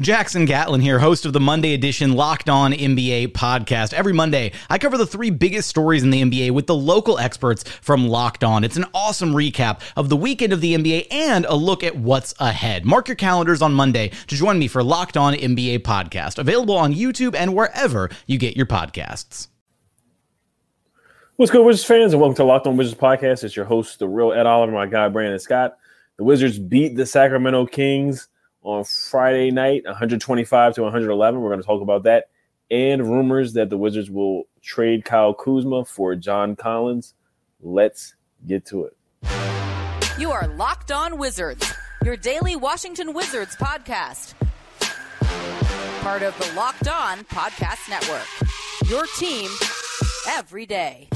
Jackson Gatlin here, host of the Monday edition Locked On NBA podcast. Every Monday, I cover the three biggest stories in the NBA with the local experts from Locked On. It's an awesome recap of the weekend of the NBA and a look at what's ahead. Mark your calendars on Monday to join me for Locked On NBA podcast, available on YouTube and wherever you get your podcasts. What's good, Wizards fans, and welcome to Locked On Wizards podcast. It's your host, the real Ed Oliver, my guy Brandon Scott. The Wizards beat the Sacramento Kings on Friday night, 125 to 111. We're going to talk about that and rumors that the Wizards will trade Kyle Kuzma for John Collins. Let's get to it. You are Locked On Wizards, your daily Washington Wizards podcast. Part of the Locked On Podcast Network. Your team every day.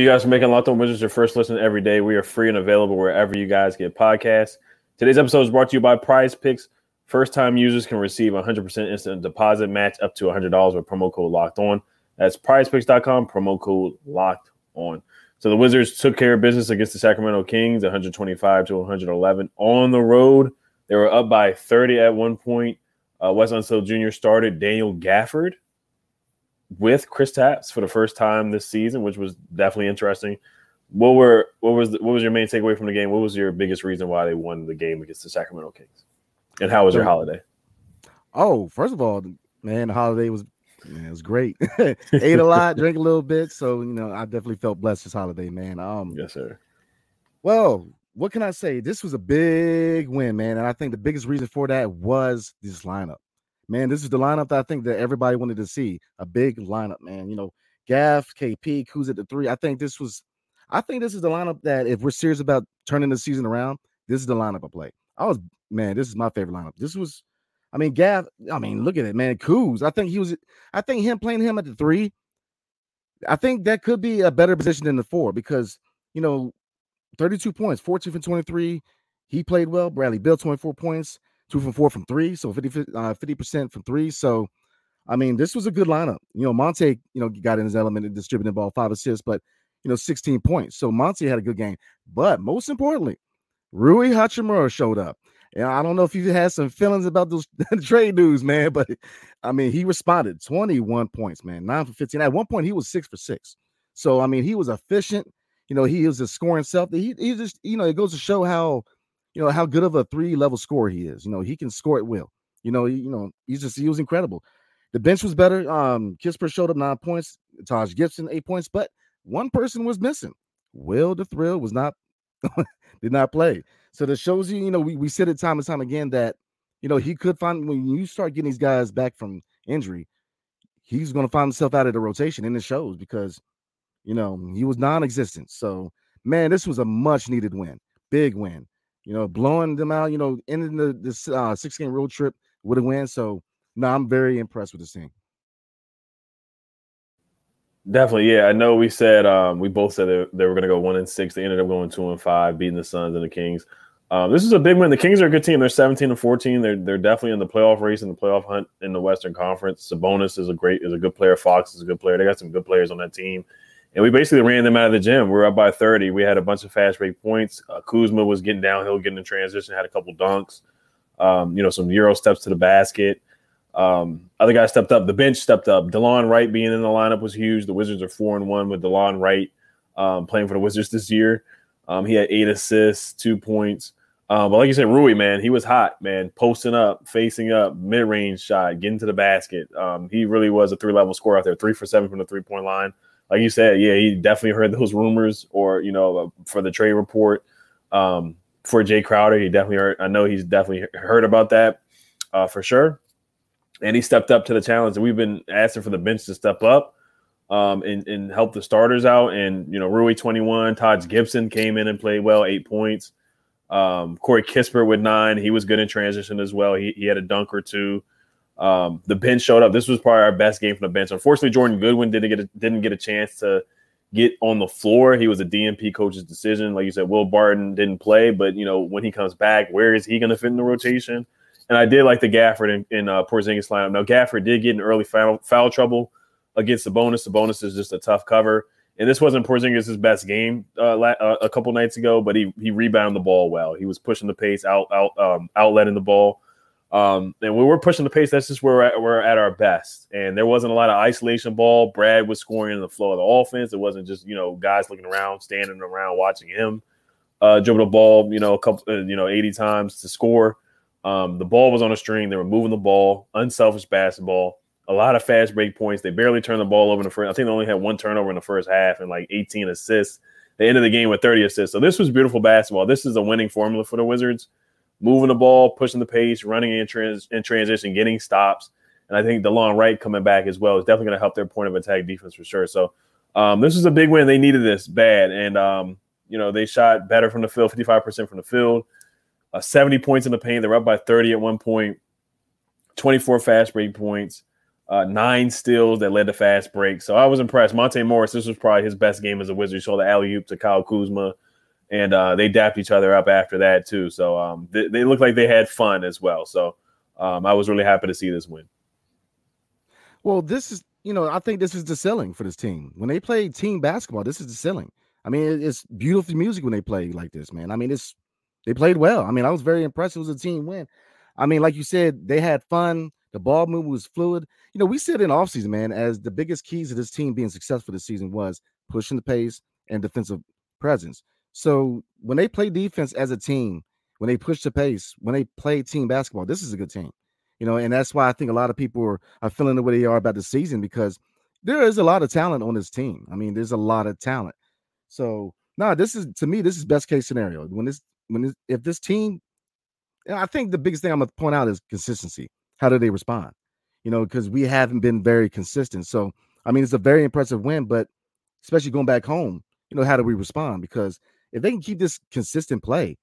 You guys for making Locked On Wizards your first listen every day. We are free and available wherever you guys get podcasts. Today's episode is brought to you by Prize Picks. First time users can receive 100% instant deposit match up to $100 with promo code locked on. That's prizepicks.com, promo code locked on. So the Wizards took care of business against the Sacramento Kings, 125 to 111 on the road. They were up by 30 at one point. Uh, Wes Jr. started Daniel Gafford with Chris Taps for the first time this season, which was definitely interesting. What were what was the, what was your main takeaway from the game? What was your biggest reason why they won the game against the Sacramento Kings? And how was your holiday? Oh, first of all, man, the holiday was man, it was great. Ate a lot, drank a little bit, so you know I definitely felt blessed this holiday, man. Um, yes, sir. Well, what can I say? This was a big win, man, and I think the biggest reason for that was this lineup man, this is the lineup that I think that everybody wanted to see. A big lineup, man. You know, Gaff, KP, who's at the three. I think this was, I think this is the lineup that if we're serious about turning the season around, this is the lineup I play. I was, man, this is my favorite lineup. This was, I mean, Gaff, I mean, look at it, man. Kuz, I think he was, I think him playing him at the three, I think that could be a better position than the four because, you know, 32 points, 14 from 23. He played well. Bradley Beal, 24 points two from four from three, so 50 uh, percent from three. So, I mean, this was a good lineup. You know, Monte, you know, got in his element and distributed the ball, five assists, but you know, 16 points. So Monte had a good game. But most importantly, Rui Hachimura showed up. And I don't know if you had some feelings about those trade news, man, but I mean, he responded 21 points, man, nine for 15. At one point, he was six for six. So, I mean, he was efficient. You know, he was a scoring self. He, he just, you know, it goes to show how you know how good of a three level scorer he is. You know, he can score at will. You know, he, you know, he's just he was incredible. The bench was better. Um, Kispert showed up nine points. Taj Gibson eight points, but one person was missing. Will the Thrill was not did not play. So that shows you, you know, we, we said it time and time again that you know he could find when you start getting these guys back from injury, he's to find himself out of the rotation, and it shows because you know he was non-existent. So man, this was a much needed win, big win you know, blowing them out, you know, ending the this uh, six game road trip with a win. So no, I'm very impressed with this team. Definitely, yeah. I know we said um, we both said they, they were going to go one and six. They ended up going two and five, beating the Suns and the Kings. Um, this is a big win. The Kings are a good team. They're 17 and 14. They're they're definitely in the playoff race in the playoff hunt in the Western Conference. Sabonis is a great is a good player. Fox is a good player. They got some good players on that team. And we basically ran them out of the gym. We were up by 30. We had a bunch of fast break points. Uh, Kuzma was getting downhill, getting in transition, had a couple dunks, um, you know, some Euro steps to the basket. Um, other guys stepped up. The bench stepped up. Delon Wright being in the lineup was huge. The Wizards are four and one with Delon Wright um, playing for the Wizards this year. Um, he had eight assists, two points. Um, but like you said, Rui, man, he was hot, man, posting up, facing up, mid range shot, getting to the basket. Um, he really was a three level scorer out there, three for seven from the three point line. Like you said, yeah, he definitely heard those rumors, or you know, uh, for the trade report um, for Jay Crowder, he definitely heard. I know he's definitely heard about that uh, for sure, and he stepped up to the challenge. And we've been asking for the bench to step up um, and, and help the starters out. And you know, Rui twenty one, Taj Gibson came in and played well, eight points. Um, Corey Kispert with nine. He was good in transition as well. He, he had a dunk or two. Um, the bench showed up. This was probably our best game from the bench. Unfortunately, Jordan Goodwin didn't get a, didn't get a chance to get on the floor. He was a DNP coach's decision. Like you said, Will Barton didn't play, but you know when he comes back, where is he going to fit in the rotation? And I did like the Gafford in, in uh, Porzingis lineup. Now Gafford did get in early foul, foul trouble against Sabonis. The bonus is just a tough cover. And this wasn't Porzingis' best game uh, la- uh, a couple nights ago, but he he rebounded the ball well. He was pushing the pace, out out um, outletting the ball. Um, and when we're pushing the pace, that's just where we're at, we're at our best. And there wasn't a lot of isolation ball. Brad was scoring in the flow of the offense. It wasn't just you know guys looking around, standing around watching him uh, dribble the ball. You know, a couple, uh, you know, eighty times to score. Um, the ball was on a string. They were moving the ball, unselfish basketball a lot of fast break points. They barely turned the ball over in the first. I think they only had one turnover in the first half and like 18 assists. They ended the game with 30 assists. So this was beautiful basketball. This is a winning formula for the Wizards. Moving the ball, pushing the pace, running in, trans- in transition, getting stops. And I think Delon Wright coming back as well is definitely going to help their point of attack defense for sure. So um, this is a big win. They needed this bad. And, um, you know, they shot better from the field, 55% from the field, uh, 70 points in the paint. They're up by 30 at one point, 24 fast break points uh, nine steals that led to fast breaks. So I was impressed. Monte Morris, this was probably his best game as a Wizard. You saw the alley oop to Kyle Kuzma, and uh, they dapped each other up after that too. So um, they, they looked like they had fun as well. So um, I was really happy to see this win. Well, this is you know I think this is the ceiling for this team. When they play team basketball, this is the ceiling. I mean, it's beautiful music when they play like this, man. I mean, it's they played well. I mean, I was very impressed. It was a team win. I mean, like you said, they had fun. The ball movement was fluid. You know, we said in offseason, man, as the biggest keys of this team being successful this season was pushing the pace and defensive presence. So when they play defense as a team, when they push the pace, when they play team basketball, this is a good team. You know, and that's why I think a lot of people are, are feeling the way they are about the season because there is a lot of talent on this team. I mean, there's a lot of talent. So no, nah, this is to me, this is best case scenario. When this when this, if this team, I think the biggest thing I'm gonna point out is consistency. How do they respond? You know, because we haven't been very consistent. So, I mean, it's a very impressive win, but especially going back home, you know, how do we respond? Because if they can keep this consistent play,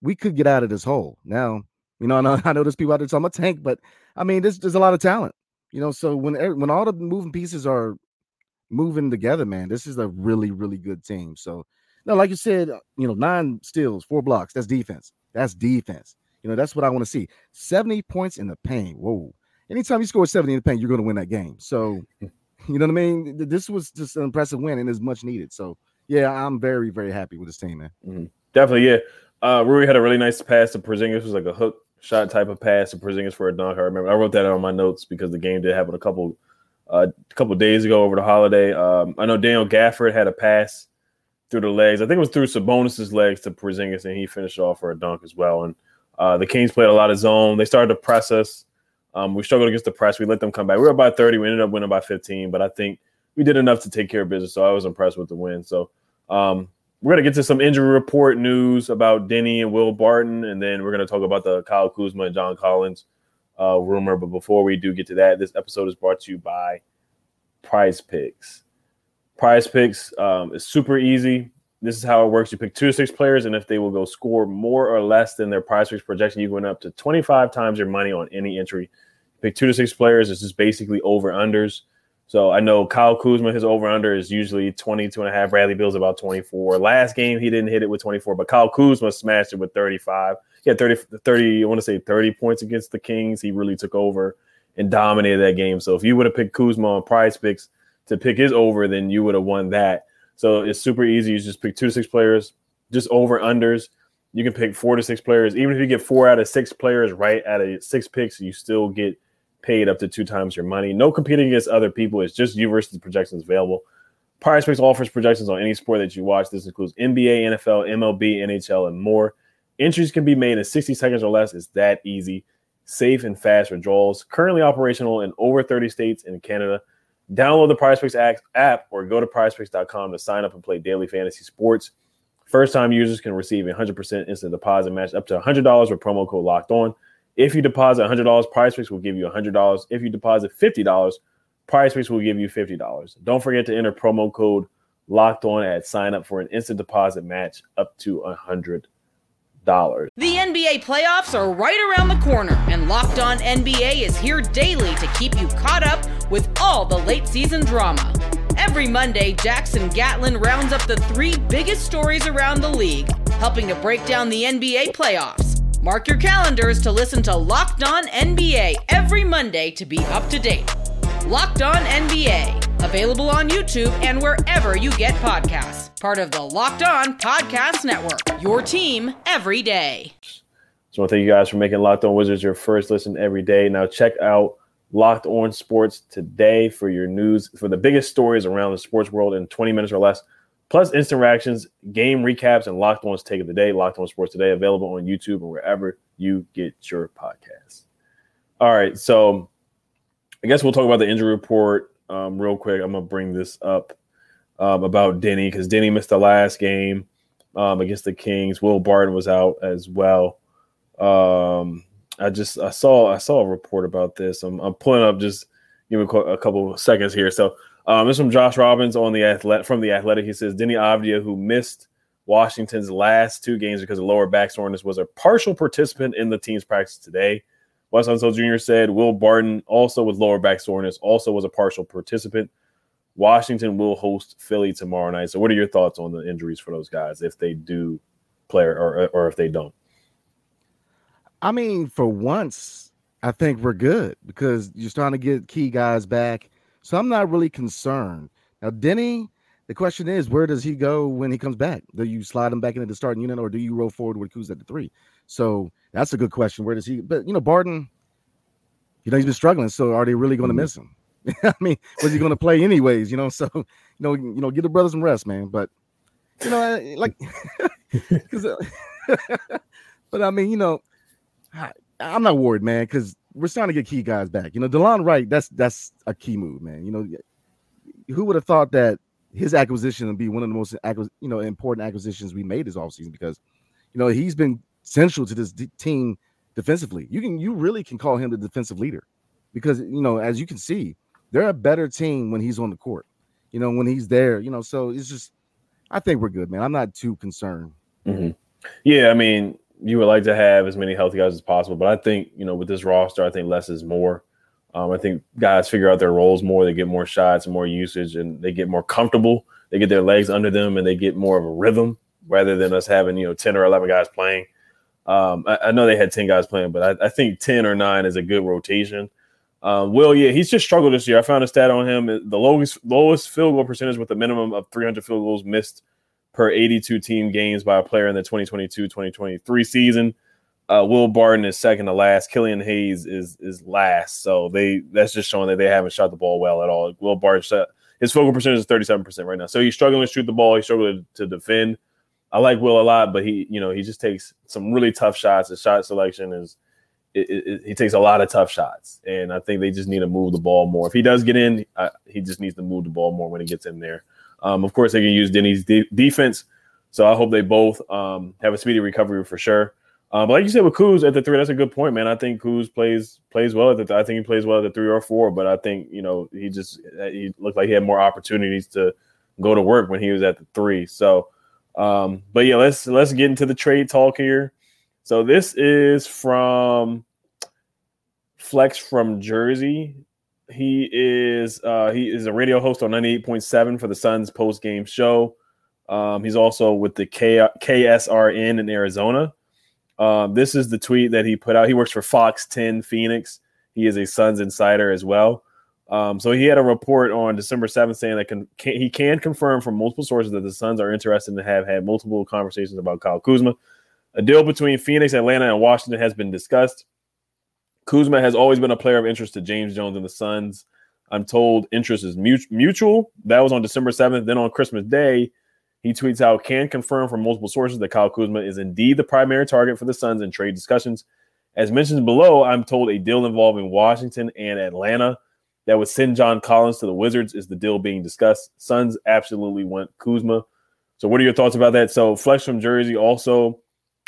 we could get out of this hole. Now, you know, I know, I know there's people out there talking about tank, but I mean, there's, there's a lot of talent, you know. So when when all the moving pieces are moving together, man, this is a really, really good team. So, no, like you said, uh, you know, nine steals, four blocks. That's defense. That's defense. You know, that's what I want to see. 70 points in the paint. Whoa. Anytime you score 70 in the paint, you're going to win that game. So, you know what I mean? This was just an impressive win and is much needed. So, yeah, I'm very, very happy with this team, man. Mm-hmm. Definitely, yeah. Uh, Rui had a really nice pass to Porzingis. It was like a hook shot type of pass to Porzingis for a dunk. I remember I wrote that on my notes because the game did happen a couple uh, a couple days ago over the holiday. Um, I know Daniel Gafford had a pass through the legs. I think it was through Sabonis's legs to Porzingis, and he finished off for a dunk as well. And uh, the Kings played a lot of zone. They started to press us. Um, we struggled against the press. We let them come back. We were about 30. We ended up winning by 15, but I think we did enough to take care of business. So I was impressed with the win. So um, we're to get to some injury report news about Deni and Will Barton, and then we're to talk about the Kyle Kuzma and John Collins uh, rumor. But before we do get to that, this episode is brought to you by Prize Picks. Prize Picks um, is super easy this is how it works. You pick two to six players, and if they will go score more or less than their prize picks projection, you win up to 25 times your money on any entry. Pick two to six players. This is basically over unders. So I know Kyle Kuzma, his over under is usually 22 and a half. Bradley Beal's about 24. Last game, he didn't hit it with 24, but Kyle Kuzma smashed it with 35. He had 30, 30, I want to say 30 points against the Kings. He really took over and dominated that game. So if you would have picked Kuzma on prize picks to pick his over, then you would have won that. So it's super easy. You just pick two to six players, just over unders. You can pick four to six players. Even if you get four out of six players right out of six picks, you still get paid up to two times your money. No competing against other people. It's just you versus the projections available. Picks offers projections on any sport that you watch. This includes NBA, NFL, MLB, NHL, and more. Entries can be made in 60 seconds or less. It's that easy. Safe and fast withdrawals. Currently operational in over 30 states and Canada. Download the Picks app or go to prizepicks.com to sign up and play daily fantasy sports. First time users can receive a 100% instant deposit match up to $100 with promo code locked on. If you deposit $100, Prize Picks will give you $100. If you deposit $50, Prize Picks will give you $50. Don't forget to enter promo code locked on at sign up for an instant deposit match up to $100. The NBA playoffs are right around the corner, and Locked On NBA is here daily to keep you caught up with all the late season drama. Every Monday, Jackson Gatlin rounds up the three biggest stories around the league, helping to break down the NBA playoffs. Mark your calendars to listen to Locked On NBA every Monday to be up to date. Locked On NBA, available on YouTube and wherever you get podcasts. Part of the Locked On Podcast Network. Your team every day. So I want to thank you guys for making Locked On Wizards your first listen every day. Now check out Locked On Sports today for your news for the biggest stories around the sports world in 20 minutes or less. Plus instant reactions, game recaps, and Locked On's take of the day. Locked On Sports today available on YouTube or wherever you get your podcasts. All right, so I guess we'll talk about the injury report um, real quick. I'm gonna bring this up um, about Deni because Deni missed the last game um, against the Kings. Will Barton was out as well. Um, I just I saw I saw a report about this. I'm, I'm pulling up just give me a couple seconds here. So um, this from Josh Robbins on the athletic from the Athletic. He says Deni Avdija, who missed Washington's last two games because of lower back soreness, was a partial participant in the team's practice today. Wes Unseld Jr. said Will Barton, also with lower back soreness, also was a partial participant. Washington will host Philly tomorrow night. So, what are your thoughts on the injuries for those guys if they do play or or if they don't? I mean, for once, I think we're good because you're starting to get key guys back. So I'm not really concerned. Now, Deni, the question is, where does he go when he comes back? Do you slide him back into the starting unit or do you roll forward with Kuz at the three? So that's a good question. Where does he? But you know, Barton, you know, he's been struggling. So are they really going to miss him? I mean, was he going to play anyways? You know, so you know, you know, give the brother some rest, man. But you know, like, because, uh, but I mean, you know, I, I'm not worried, man, because we're starting to get key guys back. You know, Delon Wright, that's that's a key move, man. You know, who would have thought that his acquisition would be one of the most you know important acquisitions we made this offseason because you know he's been central to this team defensively. You can you really can call him the defensive leader because you know as you can see they're a better team when he's on the court. You know when he's there. You know so it's just I think we're good, man. I'm not too concerned. Mm-hmm. Yeah, I mean you would like to have as many healthy guys as possible, but I think you know with this roster, I think less is more. Um, I think guys figure out their roles more. They get more shots and more usage, and they get more comfortable. They get their legs under them, and they get more of a rhythm rather than us having you know ten or eleven guys playing. Um, I, I, know they had 10 guys playing, but I, I, think 10 or 9 is a good rotation. Um, Will, yeah, he's just struggled this year. I found a stat on him. The lowest lowest field goal percentage with a minimum of 300 field goals missed per 82 team games by a player in the 2022-2023 season. Uh, Will Barton is second to last. Killian Hayes is is last. So they that's just showing that they haven't shot the ball well at all. Will Barton shot, his goal percentage is 37% right now. So he's struggling to shoot the ball. He's struggling to defend. I like Will a lot, but he, you know, he just takes some really tough shots. His shot selection is, it, it, it, he takes a lot of tough shots, and I think they just need to move the ball more. If he does get in, uh, he just needs to move the ball more when he gets in there. Um, of course, they can use Deni's de- defense, so I hope they both um, have a speedy recovery for sure. Um, but like you said with Kuz at the three, that's a good point, man. I think Kuz plays plays well at the. Th- I think he plays well at the three or four, but I think you know he just he looked like he had more opportunities to go to work when he was at the three. So um, but yeah, let's let's get into the trade talk here. So this is from Flex from Jersey. He is uh, he is a radio host on 98.7 for the Suns post game show. Um, he's also with the K- KSRN in Arizona. Um, this is the tweet that he put out. He works for Fox 10 Phoenix. He is a Suns insider as well. Um, so he had a report on December 7th saying that can, can, he can confirm from multiple sources that the Suns are interested and have had multiple conversations about Kyle Kuzma. A deal between Phoenix, Atlanta, and Washington has been discussed. Kuzma has always been a player of interest to James Jones and the Suns. I'm told interest is mutual. That was on December 7th. Then on Christmas Day, he tweets out, can confirm from multiple sources that Kyle Kuzma is indeed the primary target for the Suns in trade discussions. As mentioned below, I'm told a deal involving Washington and Atlanta that would send John Collins to the Wizards is the deal being discussed. Suns absolutely want Kuzma. So, what are your thoughts about that? So, Flex from Jersey also,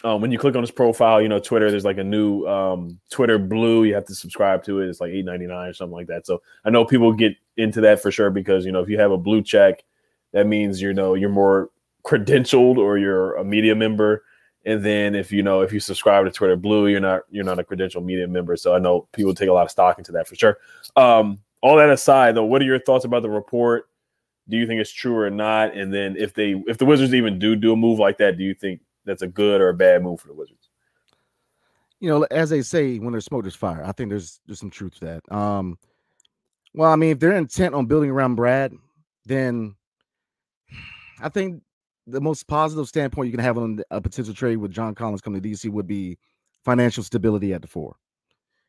um, when you click on his profile, you know, Twitter, there's like a new um, Twitter Blue. You have to subscribe to it. It's like eight ninety nine or something like that. So, I know people get into that for sure because you know if you have a blue check, that means you know you're more credentialed or you're a media member. And then if you know if you subscribe to Twitter Blue, you're not you're not a credential media member. So I know people take a lot of stock into that for sure. Um, all that aside, though, what are your thoughts about the report? Do you think it's true or not? And then if they if the Wizards even do do a move like that, do you think that's a good or a bad move for the Wizards? You know, as they say, when there's smoke, there's fire. I think there's there's some truth to that. Um, well, I mean, if they're intent on building around Brad, then I think the most positive standpoint you can have on a potential trade with John Collins coming to DC would be financial stability at the four.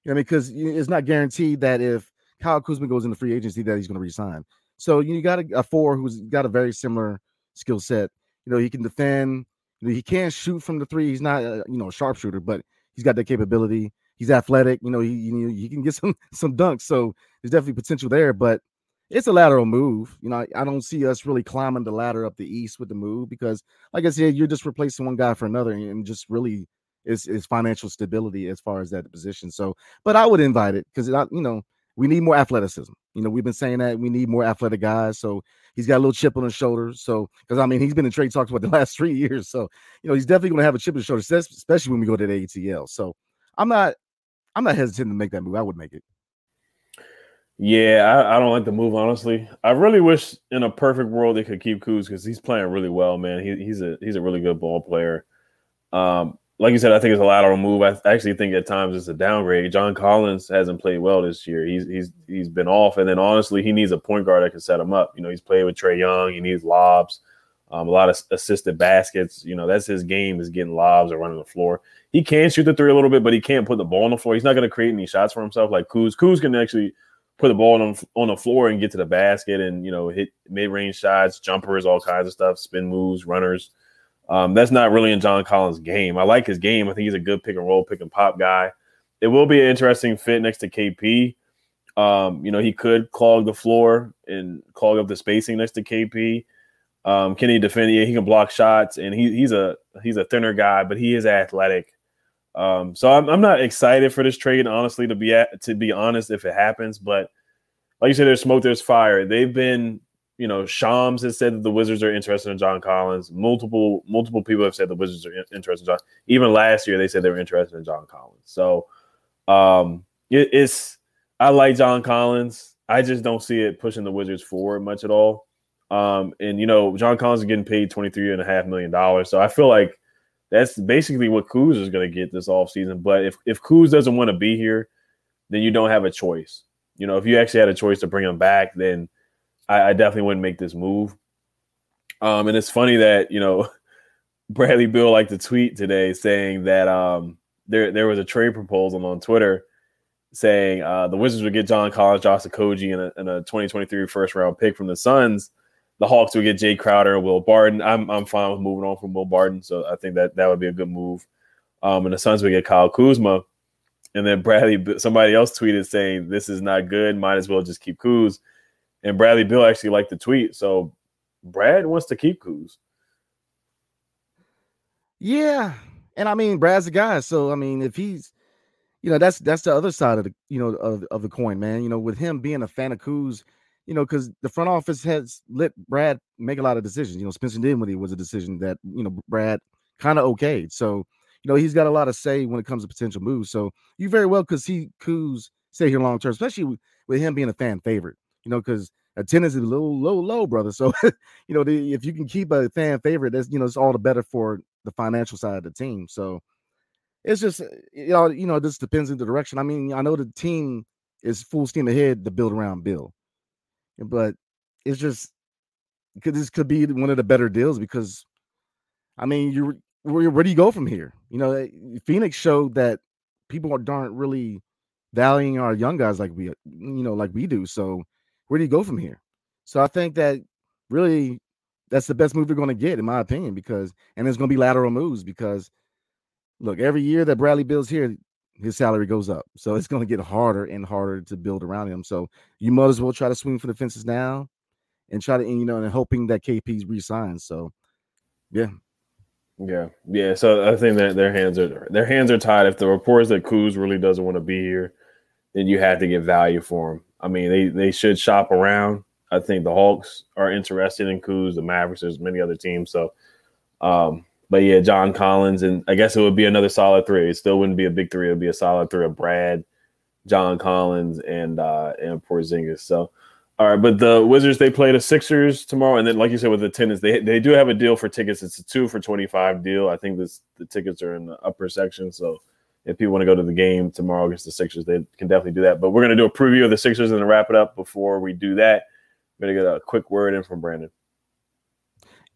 You know, because it's not guaranteed that if Kyle Kuzma goes into free agency that he's going to resign. So you got a, a, four who's got a very similar skill set. You know, he can defend. He can't shoot from the three. He's not, you know, a sharpshooter, but he's got that capability. He's athletic. You know, he he can get some some dunks. So there's definitely potential there. But it's a lateral move. You know, I, I, don't see us really climbing the ladder up the east with the move because, like I said, you're just replacing one guy for another, and just really is is financial stability as far as that position. So, but I would invite it because you know we need more athleticism. You know, we've been saying that we need more athletic guys. So he's got a little chip on his shoulder. So because I mean he's been in trade talks for the last three years. So you know he's definitely going to have a chip on his shoulder, especially when we go to the ATL. So I'm not I'm not hesitant to make that move. I would make it. Yeah, I, I, don't like the move honestly. I really wish in a perfect world they could keep Kuz because he's playing really well, man. He, he's a he's a really good ball player. Um, like you said, I think it's a lateral move. I actually think at times it's a downgrade. John Collins hasn't played well this year. He's he's he's been off, and then honestly, he needs a point guard that can set him up. You know, he's played with Trae Young. He needs lobs, um, a lot of assisted baskets. You know, that's his game is getting lobs or running the floor. He can shoot the three a little bit, but he can't put the ball on the floor. He's not going to create any shots for himself like Kuz. Kuz can actually put the ball on on the floor and get to the basket and you know hit mid range shots, jumpers, all kinds of stuff, spin moves, runners. Um, that's not really in John Collins' game. I like his game. I think he's a good pick and roll, pick and pop guy. It will be an interesting fit next to KP. Um, you know, he could clog the floor and clog up the spacing next to KP. Um, can he defend? Yeah, he can block shots, and he, he's a he's a thinner guy, but he is athletic. Um, so I'm, I'm not excited for this trade, honestly, to be at, to be honest, if it happens. But like you said, there's smoke, there's fire. They've been, you know, Shams has said that the Wizards are interested in John Collins. Multiple multiple people have said the Wizards are interested in John. Even last year, they said they were interested in John Collins. So um, it, it's I like John Collins. I just don't see it pushing the Wizards forward much at all. Um, and you know, John Collins is getting paid twenty three and a half million dollars. So I feel like that's basically what Kuz is going to get this offseason. But if if Kuz doesn't want to be here, then you don't have a choice. You know, if you actually had a choice to bring him back, then I, I definitely wouldn't make this move. Um, and it's funny that you know Bradley Beal liked to tweet today saying that um, there there was a trade proposal on Twitter saying uh, the Wizards would get John Collins, Josh Okogie, and a, and a 2023 first round pick from the Suns the Hawks would get Jay Crowder, and Will Barton. I'm I'm fine with moving on from Will Barton, so I think that that would be a good move. Um, and the Suns would get Kyle Kuzma, and then Bradley. Somebody else tweeted saying this is not good. Might as well just keep Kuz. And Bradley Beal actually liked the tweet, so Brad wants to keep Kuz. Yeah, and I mean Brad's a guy. So I mean, if he's, you know, that's that's the other side of the you know of, of the coin, man. You know, with him being a fan of Kuz you know, because the front office has let Brad make a lot of decisions. You know, Spencer Dinwiddie was a decision that you know Brad kind of okayed. So you know he's got a lot of say when it comes to potential moves. So you very well could see Kuz stay here long term, especially with, with, him being a fan favorite. You know, because attendance is a little low, low, brother. So you know the, if you can keep a fan favorite, that's you know it's all the better for the financial side of the team. So it's just you know you know this depends on the direction. I mean, I know the team is full steam ahead to build around Beal. But it's just could this could be one of the better deals because I mean you where, where do you go from here? You know, eh, Phoenix showed that people aren't really valuing our young guys like we you know like we do. So where do you go from here? So I think that really that's the best move you're going to get, in my opinion, because and it's going to be lateral moves because look, every year that Bradley Beal's here, his salary goes up. So it's going to get harder and harder to build around him. So you might as well try to swing for the fences now and try to, you know, and hoping that KP's resigns. So yeah. Yeah, yeah. So I think that their hands are their hands are tied. If the reports that Kuz really doesn't want to be here, then you have to get value for him. I mean, they they should shop around. I think the Hawks are interested in Kuz, the Mavericks, there's many other teams. So, um, but yeah, John Collins, and I guess it would be another solid three. It still wouldn't be a big three; it'd be a solid three of Brad, John Collins, and uh, and Porzingis. So, all right, but the Wizards they play the Sixers tomorrow, and then like you said with the tennis, they they do have a deal for tickets. It's a two for twenty five deal. I think this the tickets are in the upper section, so if people want to go to the game tomorrow against the Sixers, they can definitely do that. But we're gonna do a preview of the Sixers and then wrap it up. Before we do that, I'm gonna get a quick word in from Brandon.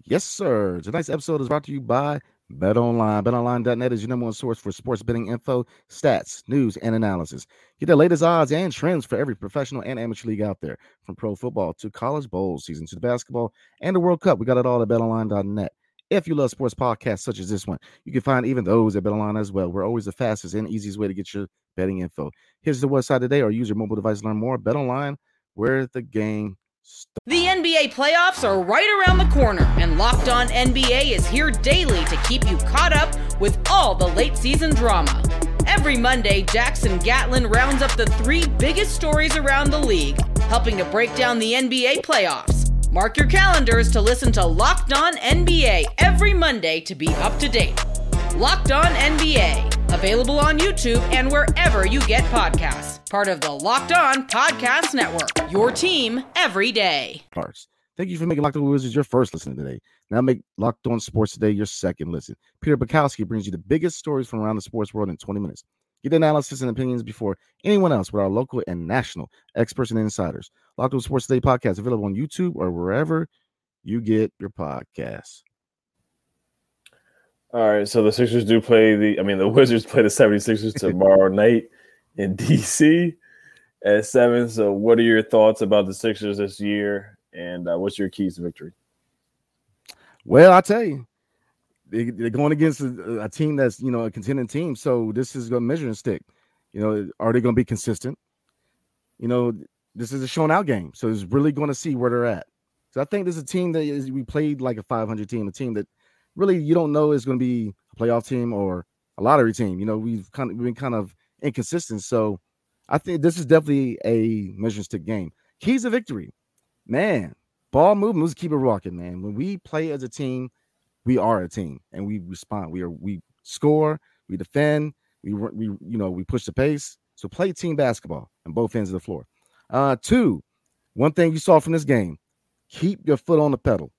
Yes, sir. Tonight's episode is brought to you by BetOnline. BetOnline.net is your number one source for sports betting info, stats, news, and analysis. Get the latest odds and trends for every professional and amateur league out there, from pro football to college bowl season to the basketball and the World Cup. We got it all at BetOnline.net. If you love sports podcasts such as this one, you can find even those at BetOnline as well. We're always the fastest and easiest way to get your betting info. Here's the website today, or use your mobile device to learn more. BetOnline, where the game starts. the NBA playoffs are right around the corner, and Locked On NBA is here daily to keep you caught up with all the late season drama. Every Monday, Jackson Gatlin rounds up the three biggest stories around the league, helping to break down the NBA playoffs. Mark your calendars to listen to Locked On NBA every Monday to be up to date. Locked On NBA, available on YouTube and wherever you get podcasts. Part of the Locked On Podcast Network. Your team every day. Thank you for making Locked On Wizards your first listen today. Now make Locked On Sports Today your second listen. Peter Bukowski brings you the biggest stories from around the sports world in 20 minutes. Get analysis and opinions before anyone else with our local and national experts and insiders. Locked On Sports Today podcast available on YouTube or wherever you get your podcasts. All right, so the Sixers do play the I mean the Wizards play the 76ers tomorrow night in DC at 7. So what are your thoughts about the Sixers this year and uh, what's your keys to victory? Well, I tell you, they, are going against a, a, team that's you know a contending team. So this is a measuring stick. You know, are they going to be consistent? You know, this is a shown out game, so it's really going to see where they're at. So I think this is a team that is we played like a 500 team, a team that really you don't know is going to be a playoff team or a lottery team. You know, we've kind of been kind of inconsistent. So I think this is definitely a measuring stick game. Keys of victory, man. Ball movement. Let's keep it rocking, man. When we play as a team, we are a team, and we respond. We are we score, we defend, we we you know we push the pace. So play team basketball on both ends of the floor. Uh, two, one thing you saw from this game: keep your foot on the pedal,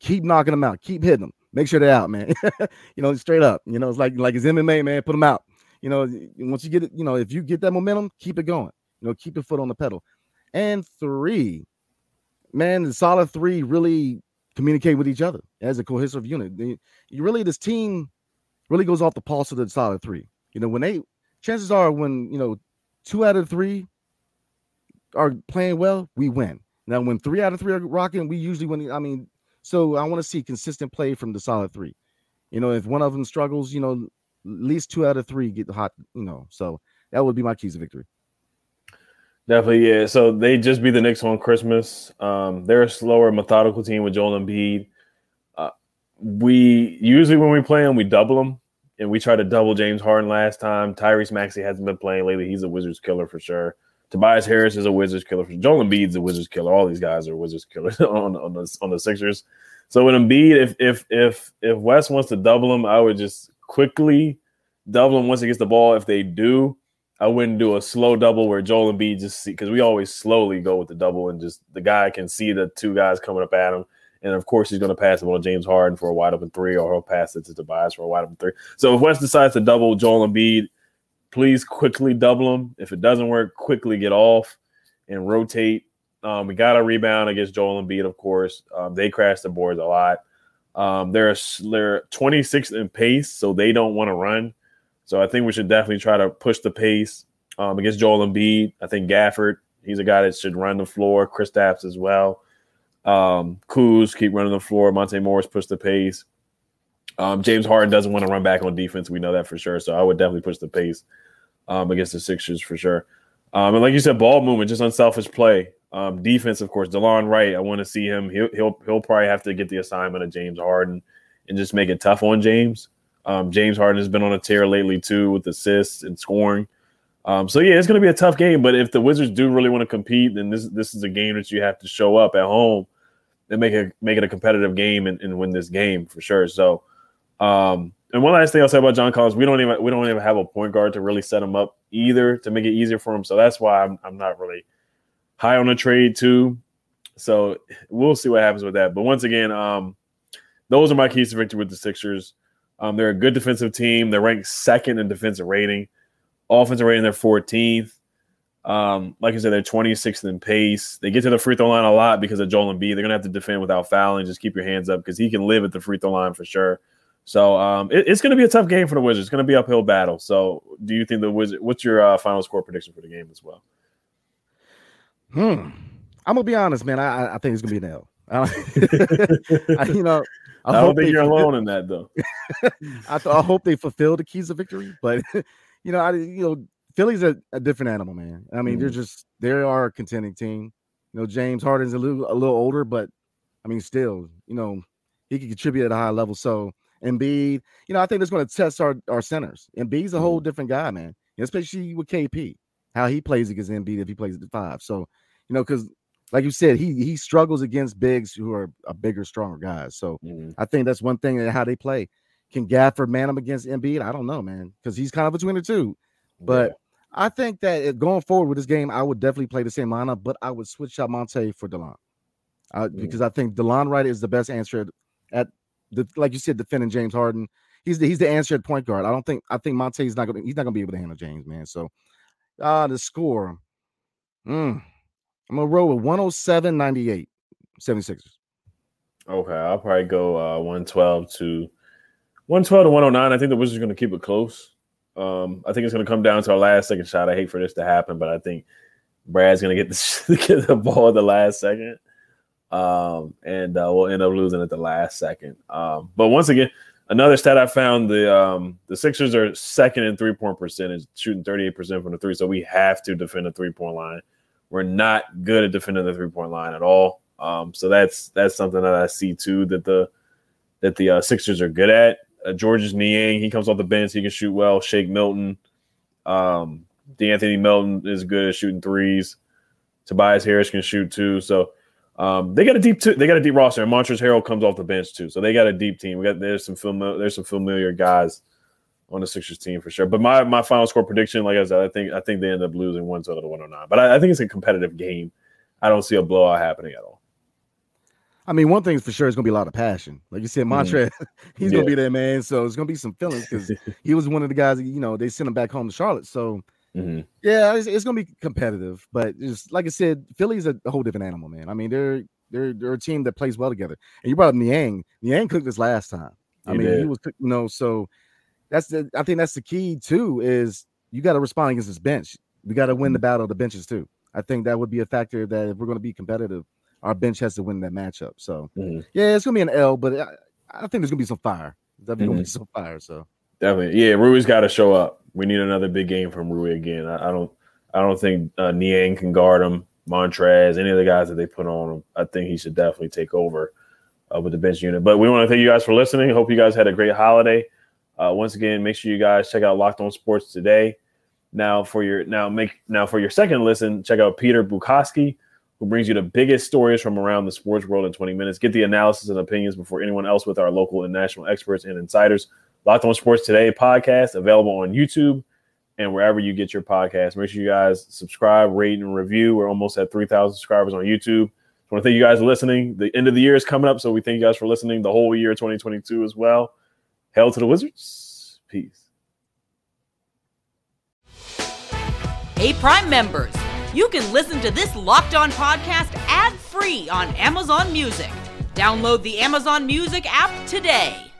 keep knocking them out, keep hitting them. Make sure they're out, man. you know, straight up. You know, it's like like it's MMA, man. Put them out. You know, once you get it, you know, if you get that momentum, keep it going. You know, keep your foot on the pedal. And three, man, the solid three really communicate with each other as a cohesive unit. You really, this team really goes off the pulse of the solid three. You know, when they, chances are, when you know, two out of three are playing well, we win. Now, when three out of three are rocking, we usually win. I mean, so I want to see consistent play from the solid three. You know, if one of them struggles, you know, at least two out of three get hot, you know. So that would be my keys to victory. Definitely, yeah. So they just be the Knicks on Christmas. Um, they're a slower, methodical team with Joel Embiid. Uh, we usually when we play them, we double them, and we try to double James Harden last time. Tyrese Maxey hasn't been playing lately. He's a Wizards killer for sure. Tobias Harris is a Wizards killer. Joel Embiid's a Wizards killer. All these guys are Wizards killers on on the on the Sixers. So with Embiid, if if if if Wes wants to double him, I would just quickly double him once he gets the ball. If they do, I wouldn't do a slow double where Joel Embiid just see because we always slowly go with the double and just the guy can see the two guys coming up at him. And of course, he's going to pass the ball to James Harden for a wide open three, or he'll pass it to Tobias for a wide open three. So if Wes decides to double Joel Embiid, please quickly double them. If it doesn't work, quickly get off and rotate. Um, we got a rebound against Joel Embiid, of course. Um, they crash the boards a lot. Um, they're they're 26th in pace, so they don't want to run. So I think we should definitely try to push the pace um, against Joel Embiid. I think Gafford, he's a guy that should run the floor. Chris Kristaps as well. Um, Kuz keep running the floor. Monte Morris push the pace. Um, James Harden doesn't want to run back on defense. We know that for sure. So I would definitely push the pace um, against the Sixers for sure. Um, and like you said, ball movement, just unselfish play. Um, defense, of course, Delon Wright. I want to see him. He'll, he'll he'll probably have to get the assignment of James Harden and just make it tough on James. Um, James Harden has been on a tear lately too with assists and scoring. Um, so yeah, it's going to be a tough game. But if the Wizards do really want to compete, then this this is a game that you have to show up at home and make it make it a competitive game and, and win this game for sure. So, um, and one last thing I'll say about John Collins, we don't even we don't even have a point guard to really set him up either to make it easier for him. So that's why I'm I'm not really high on the trade too. So we'll see what happens with that. But once again, um, those are my keys to victory with the Sixers. Um, they're a good defensive team. They're ranked second in defensive rating. Offensive rating, they're 14th. Um, like I said, they're 26th in pace. They get to the free throw line a lot because of Joel Embiid. They're gonna have to defend without fouling. Just keep your hands up because he can live at the free throw line for sure. So um, it, it's gonna be a tough game for the Wizards. It's gonna be uphill battle. So do you think the Wizard? What's your uh, final score prediction for the game as well? Hmm. I'm gonna be honest, man. I I think it's gonna be an L. I, you know, I, I don't think you're fulfill, alone in that though. I, th- I hope they fulfill the keys of victory, but you know, I you know, Philly's a, a different animal, man. I mean, mm. they're just they are a contending team. You know, James Harden's a little a little older, but I mean, still, you know, he can contribute at a high level. So Embiid, you know, I think that's going to test our our centers. Embiid's a whole mm. different guy, man. Especially with KP, how he plays against Embiid if he plays at the five. So you know, because like you said, he he struggles against bigs who are a bigger, stronger guys. So mm-hmm. I think that's one thing how they play. Can Gafford man him against Embiid? I don't know, man, because he's kind of between the two. But yeah. I think that going forward with this game, I would definitely play the same lineup, but I would switch out Monte for Delon. Uh, mm-hmm. Because I think Delon Wright is the best answer at, at, the like you said, defending James Harden. He's the he's the answer at point guard. I don't think I think Monte's not gonna he's not gonna be able to handle James, man. So uh the score. Mm, I'm gonna roll with 107 98 76ers. Okay, I'll probably go uh 112 to 112 to 109. I think the Wizards are gonna keep it close. Um, I think it's gonna come down to our last second shot. I hate for this to happen, but I think Brad's gonna get the get the ball at the last second. Um, and uh, we'll end up losing at the last second. Um, but once again, another stat I found the um, the Sixers are second in three point percentage, shooting 38% from the three. So we have to defend the three point line. We're not good at defending the three point line at all. Um, so that's that's something that I see too that the that the uh, Sixers are good at. Uh, Georges Niang, he comes off the bench, he can shoot well. Shake Milton, um, De'Anthony Melton is good at shooting threes. Tobias Harris can shoot too. So um, they got a deep t- they got a deep roster. And Montrezl Harrell comes off the bench too. So they got a deep team. We got there's some familiar there's some familiar guys on the Sixers team for sure. But my my final score prediction, like I said, I think I think they end up losing one to the 109. But I, I, think it's a competitive game. I don't see a blowout happening at all. I mean, one thing for sure is gonna be a lot of passion. Like you said, Montre, mm. he's yeah. gonna be there, man. So it's gonna be some feelings because he was one of the guys. You know, they sent him back home to Charlotte. So mm-hmm. yeah, it's, it's, gonna be competitive. But just like I said, Philly's a, a whole different animal, man. I mean, they're they're they're a team that plays well together. And you brought up Niang. Niang cooked this last time. I he mean, did. he was you know so that's the I think that's the key too is you got to respond against this bench. We got to win the mm-hmm. battle of the benches too. I think that would be a factor that if we're going to be competitive, our bench has to win that matchup. So mm-hmm. yeah, it's gonna be an L, but I, I think there's gonna be some fire. There's mm-hmm. gonna be mm-hmm. some fire. So definitely, yeah, Rui's got to show up. We need another big game from Rui again. I, I don't, I don't think uh, Niang can guard him. Montrez, any of the guys that they put on him, I think he should definitely take over uh, with the bench unit. But we want to thank you guys for listening. Hope you guys had a great holiday. Uh, once again, make sure you guys check out Locked On Sports today. Now for your now make now for your second listen, check out Peter Bukowski, who brings you the biggest stories from around the sports world in 20 minutes. Get the analysis and opinions before anyone else with our local and national experts and insiders. Locked On Sports Today podcast available on YouTube and wherever you get your podcast. Make sure you guys subscribe, rate, and review. We're almost at 3,000 subscribers on YouTube. I want to thank you guys for listening. The end of the year is coming up, so we thank you guys for listening the whole year 2022 as well. Hell to the Wizards. Peace. Hey, Prime members, you can listen to this Locked On podcast ad free on Amazon Music. Download the Amazon Music app today.